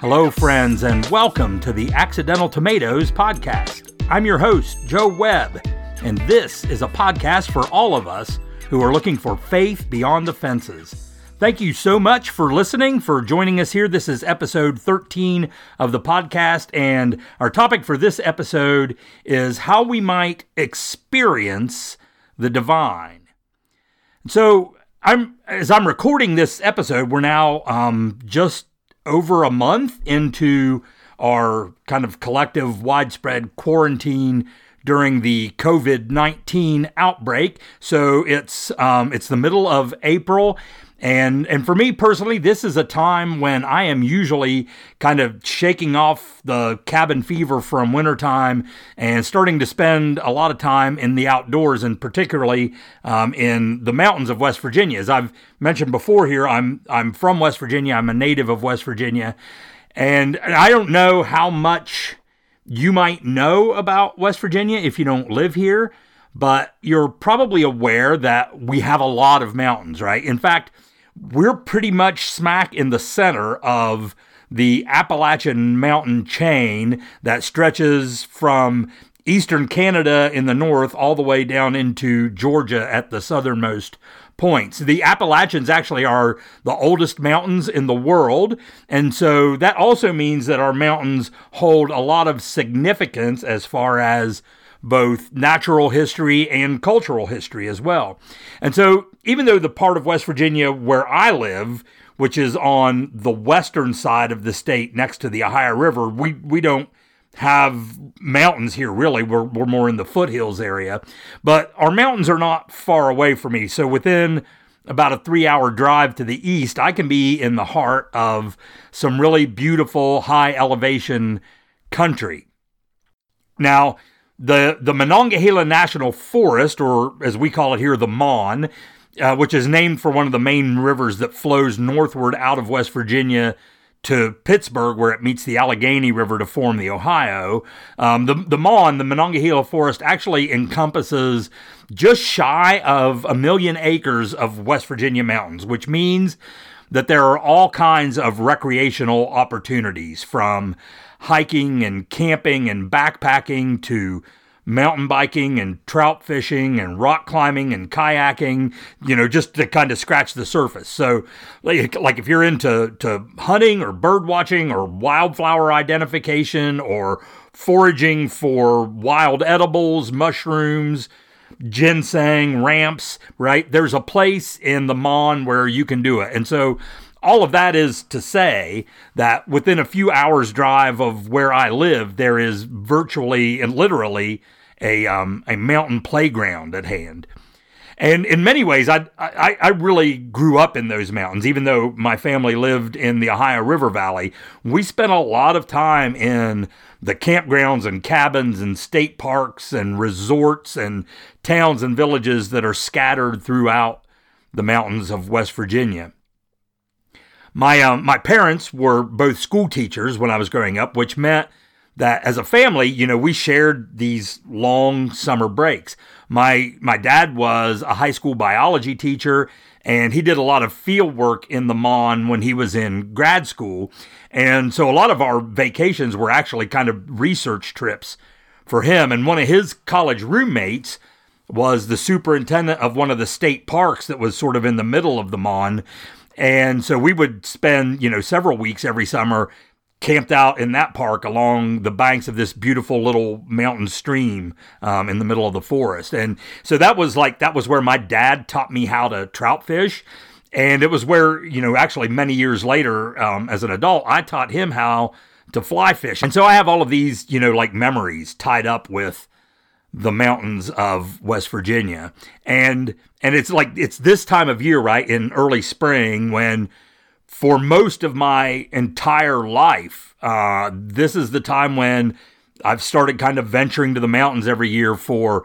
Hello, friends, and welcome to the Accidental Tomatoes podcast. I'm your host, Joe Webb, and this is a podcast for all of us who are looking for faith beyond the fences. Thank you so much for listening, for joining us here. This is episode 13 of the podcast, and our topic for this episode is how we might experience the divine. So, I'm as I'm recording this episode, we're now um, just over a month into our kind of collective widespread quarantine during the COVID 19 outbreak. So it's, um, it's the middle of April. And, and for me personally, this is a time when I am usually kind of shaking off the cabin fever from wintertime and starting to spend a lot of time in the outdoors and particularly um, in the mountains of West Virginia. As I've mentioned before here, I'm, I'm from West Virginia. I'm a native of West Virginia. And I don't know how much you might know about West Virginia if you don't live here, but you're probably aware that we have a lot of mountains, right? In fact, we're pretty much smack in the center of the Appalachian mountain chain that stretches from eastern Canada in the north all the way down into Georgia at the southernmost points. The Appalachians actually are the oldest mountains in the world. And so that also means that our mountains hold a lot of significance as far as both natural history and cultural history as well. And so, even though the part of West Virginia where I live, which is on the western side of the state next to the Ohio River, we, we don't have mountains here really. We're, we're more in the foothills area. But our mountains are not far away from me. So within about a three hour drive to the east i can be in the heart of some really beautiful high elevation country. Now the the Monongahela National Forest, or as we call it here, the Mon, uh, which is named for one of the main rivers that flows northward out of West Virginia to Pittsburgh, where it meets the Allegheny River to form the Ohio. Um, the the Mon, the Monongahela Forest, actually encompasses just shy of a million acres of West Virginia mountains, which means that there are all kinds of recreational opportunities from hiking and camping and backpacking to mountain biking and trout fishing and rock climbing and kayaking, you know, just to kind of scratch the surface. So, like, like if you're into to hunting or bird watching or wildflower identification or foraging for wild edibles, mushrooms, ginseng, ramps, right? There's a place in the Mon where you can do it. And so all of that is to say that within a few hours drive of where I live, there is virtually and literally a um, a mountain playground at hand. And in many ways, I, I, I really grew up in those mountains, even though my family lived in the Ohio River Valley. We spent a lot of time in the campgrounds and cabins and state parks and resorts and towns and villages that are scattered throughout the mountains of West Virginia. My um, my parents were both school teachers when I was growing up, which meant that as a family, you know, we shared these long summer breaks. My my dad was a high school biology teacher and he did a lot of field work in the Mon when he was in grad school. And so a lot of our vacations were actually kind of research trips for him and one of his college roommates was the superintendent of one of the state parks that was sort of in the middle of the Mon. And so we would spend, you know, several weeks every summer camped out in that park along the banks of this beautiful little mountain stream um, in the middle of the forest. And so that was like, that was where my dad taught me how to trout fish. And it was where, you know, actually many years later, um, as an adult, I taught him how to fly fish. And so I have all of these, you know, like memories tied up with the mountains of West Virginia. And and it's like it's this time of year, right, in early spring when for most of my entire life, uh, this is the time when I've started kind of venturing to the mountains every year for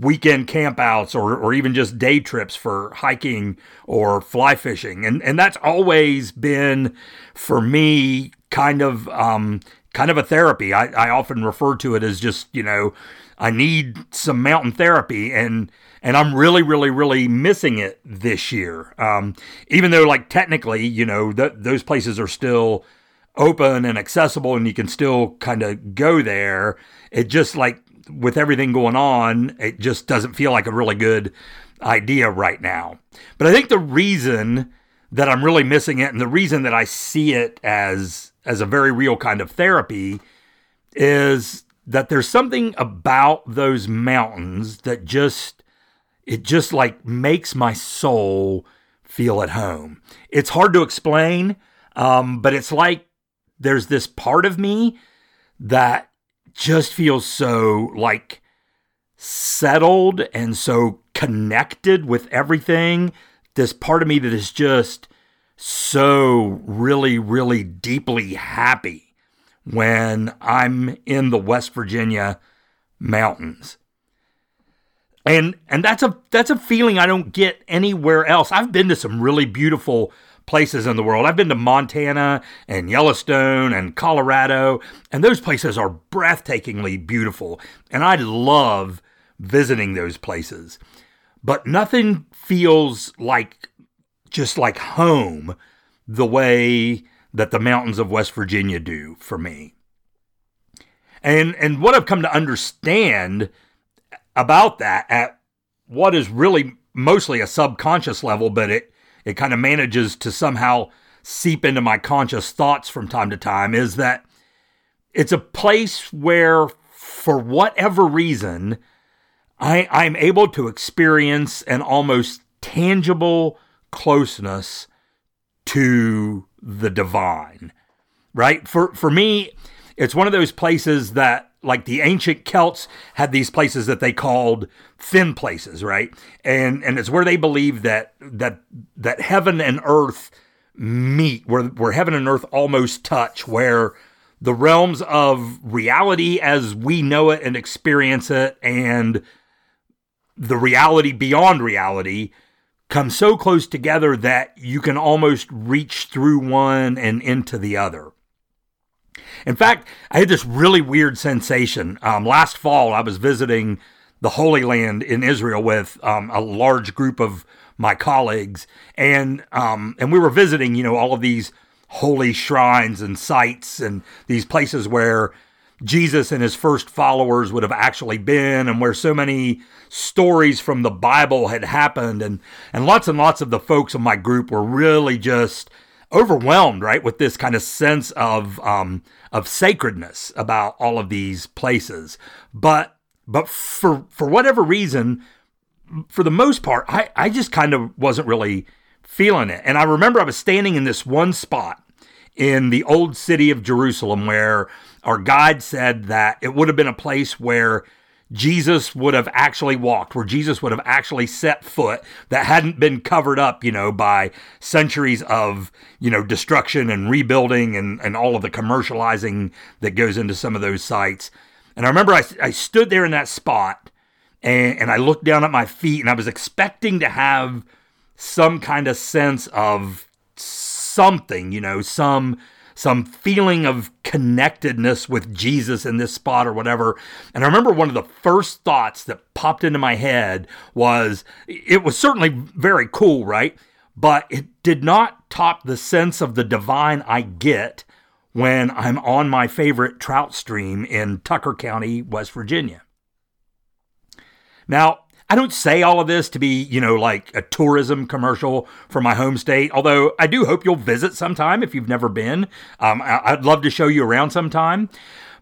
weekend campouts or, or even just day trips for hiking or fly fishing. And, and that's always been for me kind of, um, kind of a therapy. I, I often refer to it as just, you know, I need some mountain therapy and and I'm really really really missing it this year. Um, even though like technically, you know, th- those places are still open and accessible and you can still kind of go there. It just like with everything going on, it just doesn't feel like a really good idea right now. But I think the reason that I'm really missing it and the reason that I see it as as a very real kind of therapy is that there's something about those mountains that just it just like makes my soul feel at home. It's hard to explain, um, but it's like there's this part of me that just feels so like settled and so connected with everything. This part of me that is just so really, really deeply happy when I'm in the West Virginia mountains. And and that's a that's a feeling I don't get anywhere else. I've been to some really beautiful places in the world. I've been to Montana and Yellowstone and Colorado, and those places are breathtakingly beautiful. And I love visiting those places. But nothing feels like just like home the way that the mountains of West Virginia do for me. And and what I've come to understand about that at what is really mostly a subconscious level, but it it kind of manages to somehow seep into my conscious thoughts from time to time is that it's a place where, for whatever reason, I, I'm able to experience an almost tangible closeness to the divine. Right? For for me, it's one of those places that like the ancient Celts had these places that they called thin places, right? And and it's where they believe that that that heaven and earth meet, where where heaven and earth almost touch, where the realms of reality as we know it and experience it and the reality beyond reality come so close together that you can almost reach through one and into the other. In fact, I had this really weird sensation. Um, last fall, I was visiting the Holy Land in Israel with um, a large group of my colleagues, and um, and we were visiting, you know, all of these holy shrines and sites and these places where Jesus and his first followers would have actually been, and where so many stories from the Bible had happened, and and lots and lots of the folks in my group were really just overwhelmed, right, with this kind of sense of um, of sacredness about all of these places. But but for for whatever reason, for the most part, I, I just kind of wasn't really feeling it. And I remember I was standing in this one spot in the old city of Jerusalem where our guide said that it would have been a place where Jesus would have actually walked, where Jesus would have actually set foot that hadn't been covered up, you know, by centuries of, you know, destruction and rebuilding and, and all of the commercializing that goes into some of those sites. And I remember I, I stood there in that spot and, and I looked down at my feet and I was expecting to have some kind of sense of something, you know, some some feeling of connectedness with Jesus in this spot or whatever. And I remember one of the first thoughts that popped into my head was it was certainly very cool, right? But it did not top the sense of the divine I get when I'm on my favorite trout stream in Tucker County, West Virginia. Now, I don't say all of this to be, you know, like a tourism commercial for my home state, although I do hope you'll visit sometime if you've never been. Um, I'd love to show you around sometime.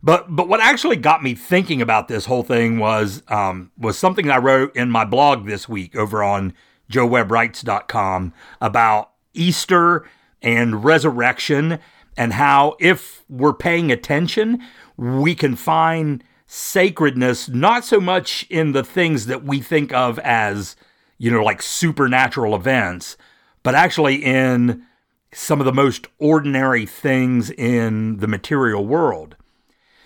But but what actually got me thinking about this whole thing was um, was something I wrote in my blog this week over on joewebwrites.com about Easter and resurrection and how if we're paying attention, we can find sacredness, not so much in the things that we think of as, you know, like supernatural events, but actually in some of the most ordinary things in the material world.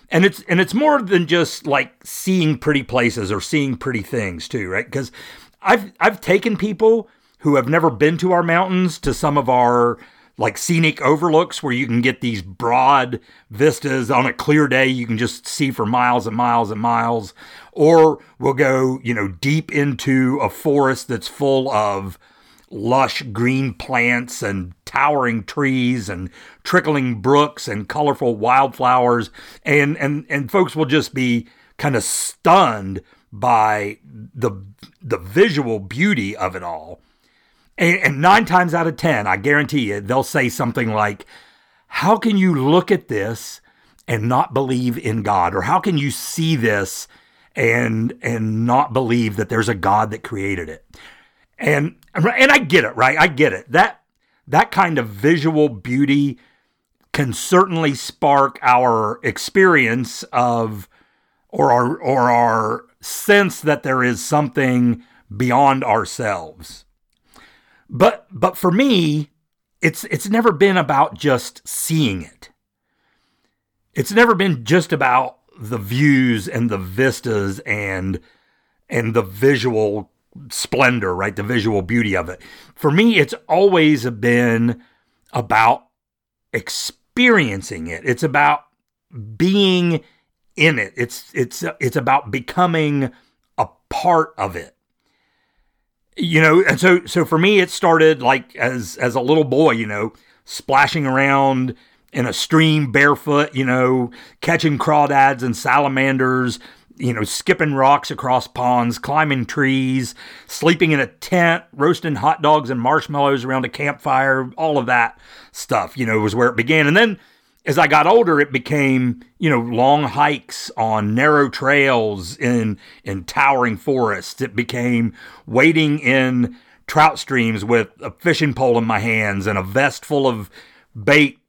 And it's and it's more than just like seeing pretty places or seeing pretty things too, right? Because I've I've taken people who have never been to our mountains to some of our like scenic overlooks where you can get these broad vistas on a clear day. You can just see for miles and miles and miles. Or we'll go you know deep into a forest that's full of lush green plants and towering trees and trickling brooks and colorful wildflowers. And and and folks will just be kind of stunned by the the visual beauty of it all. And, and nine times out of ten, I guarantee you, they'll say something like, "How can you look at this and not believe in God, or how can you see this and and not believe that there's a God that created it?" And and I get it, right? I get it. That that kind of visual beauty can certainly spark our experience of or our or our sense that there is something beyond ourselves. But but for me, it's it's never been about just seeing it. It's never been just about the views and the vistas and and the visual splendor, right? The visual beauty of it. For me, it's always been about experiencing it. It's about being in it. It's it's it's about becoming a part of it. You know, and so so for me it started like as as a little boy, you know, splashing around in a stream barefoot, you know, catching crawdads and salamanders, you know, skipping rocks across ponds, climbing trees, sleeping in a tent, roasting hot dogs and marshmallows around a campfire, all of that stuff, you know, was where it began. And then as I got older, it became, you know, long hikes on narrow trails in in towering forests. It became wading in trout streams with a fishing pole in my hands and a vest full of bait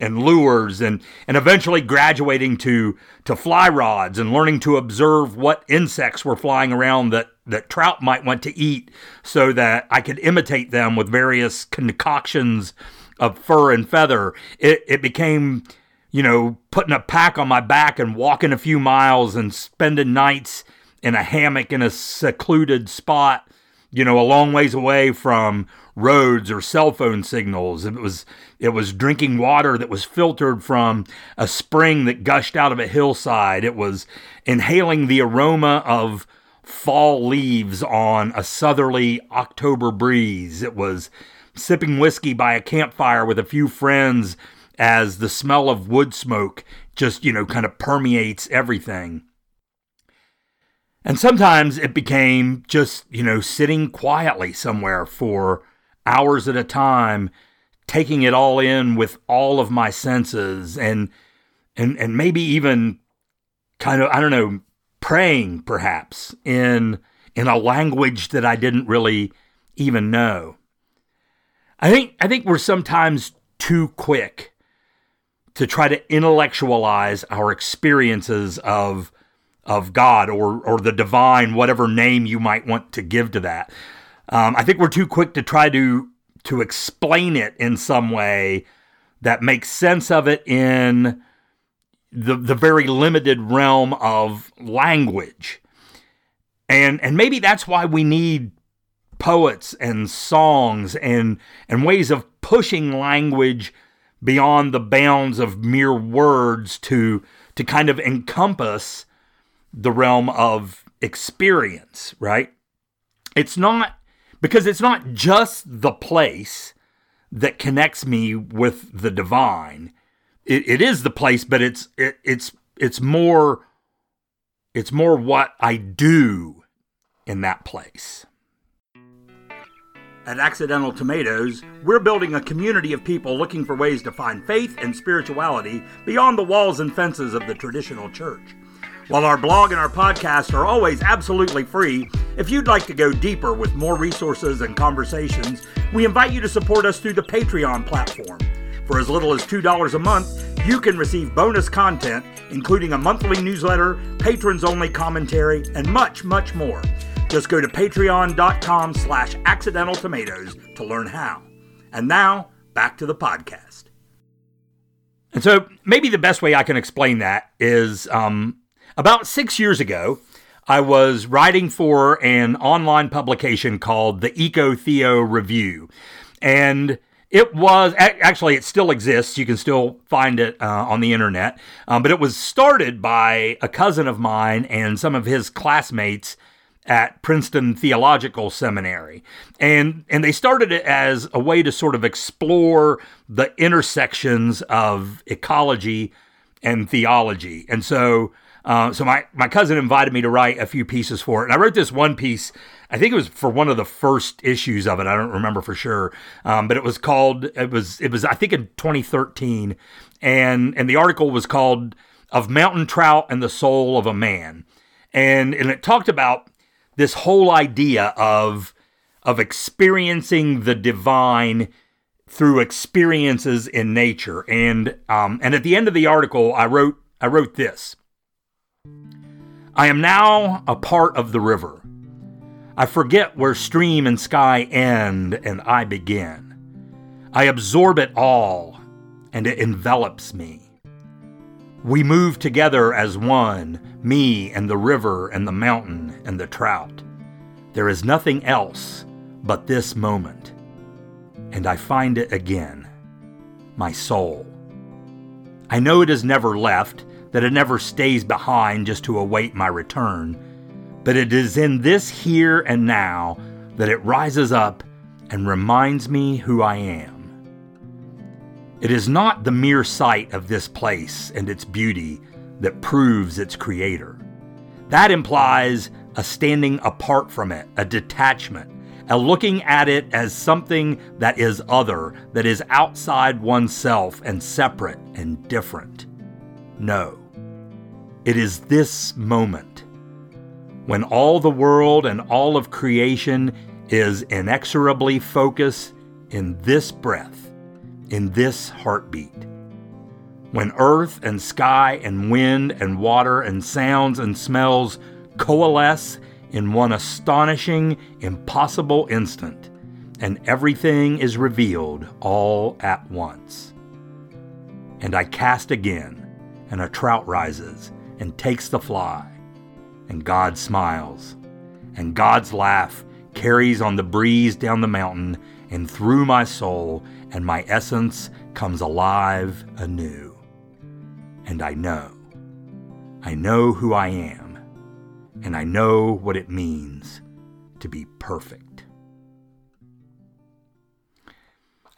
and lures and and eventually graduating to to fly rods and learning to observe what insects were flying around that that trout might want to eat so that I could imitate them with various concoctions of fur and feather it it became you know putting a pack on my back and walking a few miles and spending nights in a hammock in a secluded spot you know a long ways away from roads or cell phone signals. It was it was drinking water that was filtered from a spring that gushed out of a hillside. It was inhaling the aroma of fall leaves on a southerly October breeze. It was sipping whiskey by a campfire with a few friends as the smell of wood smoke just, you know, kind of permeates everything. And sometimes it became just, you know, sitting quietly somewhere for hours at a time, taking it all in with all of my senses and and and maybe even kind of I don't know praying perhaps in in a language that I didn't really even know. I think I think we're sometimes too quick to try to intellectualize our experiences of of God or or the divine, whatever name you might want to give to that. Um, I think we're too quick to try to to explain it in some way that makes sense of it in the the very limited realm of language. And and maybe that's why we need poets and songs and and ways of pushing language beyond the bounds of mere words to to kind of encompass the realm of experience, right? It's not because it's not just the place that connects me with the divine. It, it is the place, but it's it, it's it's more it's more what I do in that place. At Accidental Tomatoes, we're building a community of people looking for ways to find faith and spirituality beyond the walls and fences of the traditional church. While our blog and our podcast are always absolutely free, if you'd like to go deeper with more resources and conversations, we invite you to support us through the Patreon platform. For as little as $2 a month, you can receive bonus content, including a monthly newsletter, patrons only commentary, and much, much more. Just go to patreon.com slash accidental tomatoes to learn how. And now, back to the podcast. And so maybe the best way I can explain that is um, about six years ago, I was writing for an online publication called the Eco Theo Review. And it was actually, it still exists. You can still find it uh, on the internet. Um, but it was started by a cousin of mine and some of his classmates at Princeton Theological Seminary. And and they started it as a way to sort of explore the intersections of ecology and theology. And so uh, so my, my cousin invited me to write a few pieces for it. And I wrote this one piece, I think it was for one of the first issues of it. I don't remember for sure. Um, but it was called, it was, it was, I think in 2013. And, and the article was called Of Mountain Trout and the Soul of a Man. And, and it talked about this whole idea of, of experiencing the divine through experiences in nature. And, um, and at the end of the article, I wrote, I wrote this. I am now a part of the river. I forget where stream and sky end and I begin. I absorb it all and it envelops me. We move together as one, me and the river and the mountain and the trout. There is nothing else but this moment. And I find it again my soul. I know it has never left that it never stays behind just to await my return, but it is in this here and now that it rises up and reminds me who I am. It is not the mere sight of this place and its beauty that proves its creator. That implies a standing apart from it, a detachment, a looking at it as something that is other, that is outside oneself and separate and different. No. It is this moment when all the world and all of creation is inexorably focused in this breath, in this heartbeat. When earth and sky and wind and water and sounds and smells coalesce in one astonishing, impossible instant, and everything is revealed all at once. And I cast again, and a trout rises and takes the fly. And God smiles. And God's laugh carries on the breeze down the mountain and through my soul, and my essence comes alive anew. And I know. I know who I am, and I know what it means to be perfect.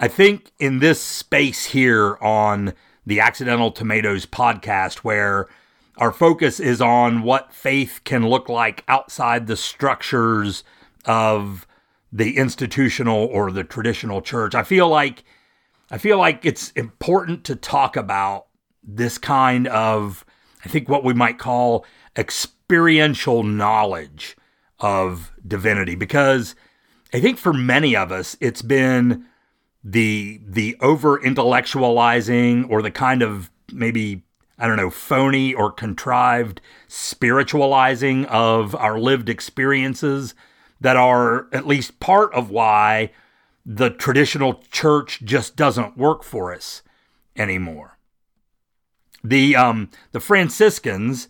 I think in this space here on the Accidental Tomatoes podcast, where our focus is on what faith can look like outside the structures of the institutional or the traditional church. I feel like I feel like it's important to talk about this kind of I think what we might call experiential knowledge of divinity because I think for many of us it's been the the over intellectualizing or the kind of maybe I don't know, phony or contrived spiritualizing of our lived experiences that are at least part of why the traditional church just doesn't work for us anymore. The um, the Franciscans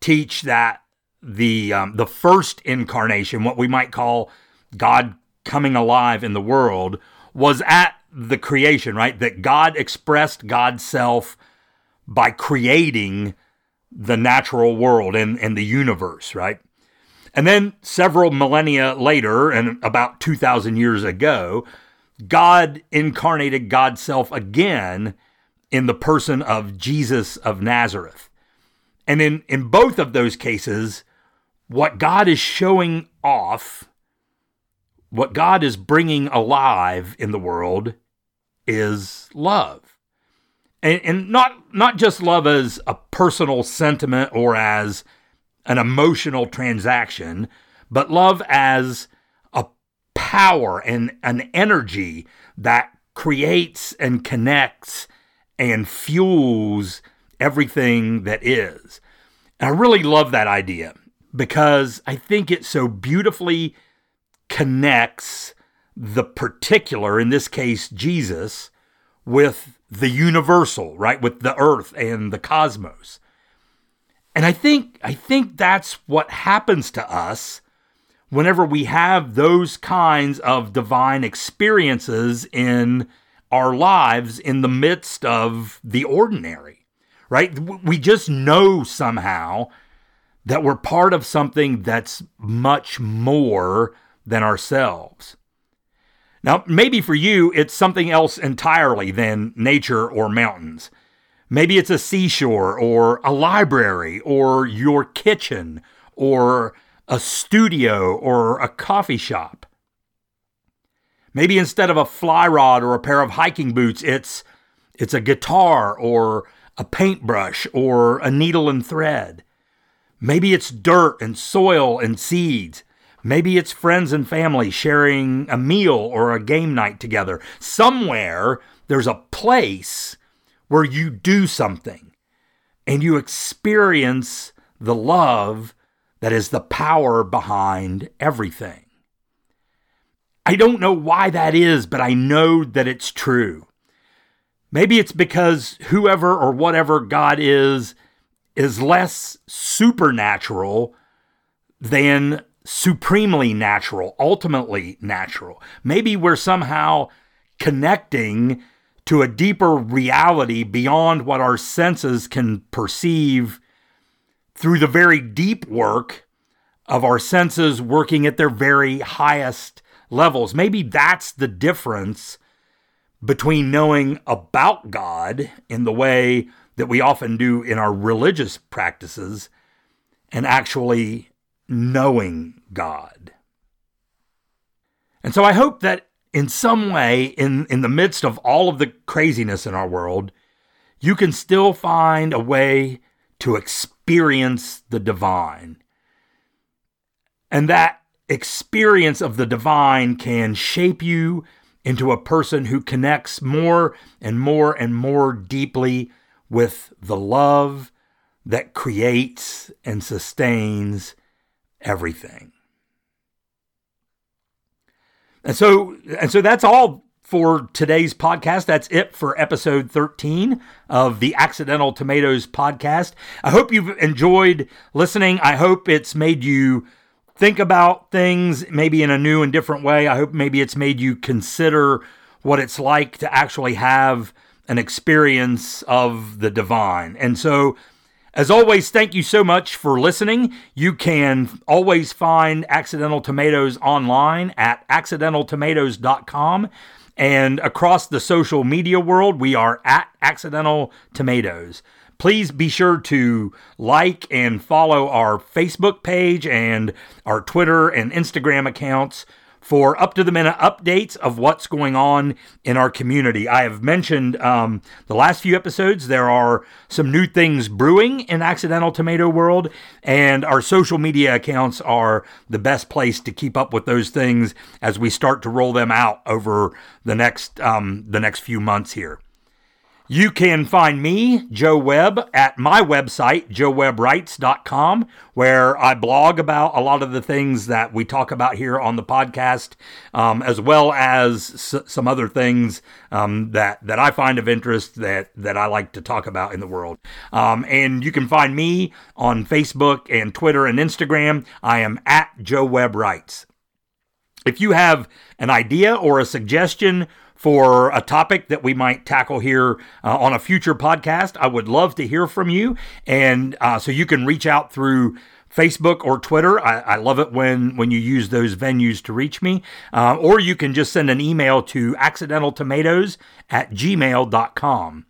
teach that the um, the first incarnation, what we might call God coming alive in the world, was at the creation, right? That God expressed God's self by creating the natural world and, and the universe, right? And then several millennia later, and about 2,000 years ago, God incarnated God's self again in the person of Jesus of Nazareth. And in, in both of those cases, what God is showing off, what God is bringing alive in the world is love and, and not not just love as a personal sentiment or as an emotional transaction, but love as a power and an energy that creates and connects and fuels everything that is. And I really love that idea because I think it so beautifully connects the particular, in this case, Jesus, with the universal, right? With the earth and the cosmos. And I think I think that's what happens to us whenever we have those kinds of divine experiences in our lives in the midst of the ordinary, right? We just know somehow that we're part of something that's much more than ourselves. Now, maybe for you, it's something else entirely than nature or mountains. Maybe it's a seashore or a library or your kitchen or a studio or a coffee shop. Maybe instead of a fly rod or a pair of hiking boots, it's it's a guitar or a paintbrush or a needle and thread. Maybe it's dirt and soil and seeds. Maybe it's friends and family sharing a meal or a game night together. Somewhere there's a place where you do something and you experience the love that is the power behind everything. I don't know why that is, but I know that it's true. Maybe it's because whoever or whatever God is is less supernatural than supremely natural, ultimately natural. Maybe we're somehow connecting to a deeper reality beyond what our senses can perceive through the very deep work of our senses working at their very highest levels. Maybe that's the difference between knowing about God in the way that we often do in our religious practices and actually knowing God. And so I hope that in some way, in, in the midst of all of the craziness in our world, you can still find a way to experience the divine. And that experience of the divine can shape you into a person who connects more and more and more deeply with the love that creates and sustains everything. And so and so that's all for today's podcast. That's it for episode 13 of the Accidental Tomatoes podcast. I hope you've enjoyed listening. I hope it's made you think about things maybe in a new and different way. I hope maybe it's made you consider what it's like to actually have an experience of the divine. And so, as always, thank you so much for listening. You can always find Accidental Tomatoes online at accidentaltomatoes.com. And across the social media world, we are at Accidental Tomatoes. Please be sure to like and follow our Facebook page and our Twitter and Instagram accounts for up to the minute updates of what's going on in our community. I have mentioned um, the last few episodes, there are some new things brewing in Accidental Tomato World, and our social media accounts are the best place to keep up with those things as we start to roll them out over the next um, the next few months here. You can find me, Joe Webb, at my website, joewebwrites.com, where I blog about a lot of the things that we talk about here on the podcast, um, as well as s- some other things um, that, that I find of interest that, that I like to talk about in the world. Um, and you can find me on Facebook and Twitter and Instagram. I am at Joe Webb Writes. If you have an idea or a suggestion, for a topic that we might tackle here uh, on a future podcast. I would love to hear from you. And uh, so you can reach out through Facebook or Twitter. I, I, love it when when you use those venues to reach me. Uh, or you can just send an email to accidentaltomatoes at gmail.com.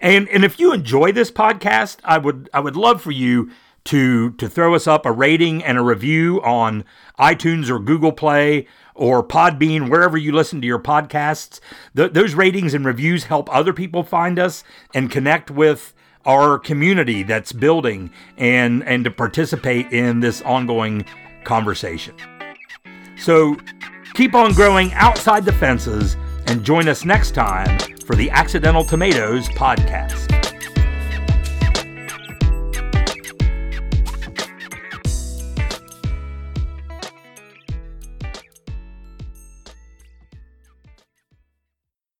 And and if you enjoy this podcast, I would I would love for you to to throw us up a rating and a review on iTunes or Google Play or Podbean, wherever you listen to your podcasts. Th- those ratings and reviews help other people find us and connect with our community that's building and and to participate in this ongoing conversation. So keep on growing outside the fences and join us next time for the Accidental Tomatoes podcast.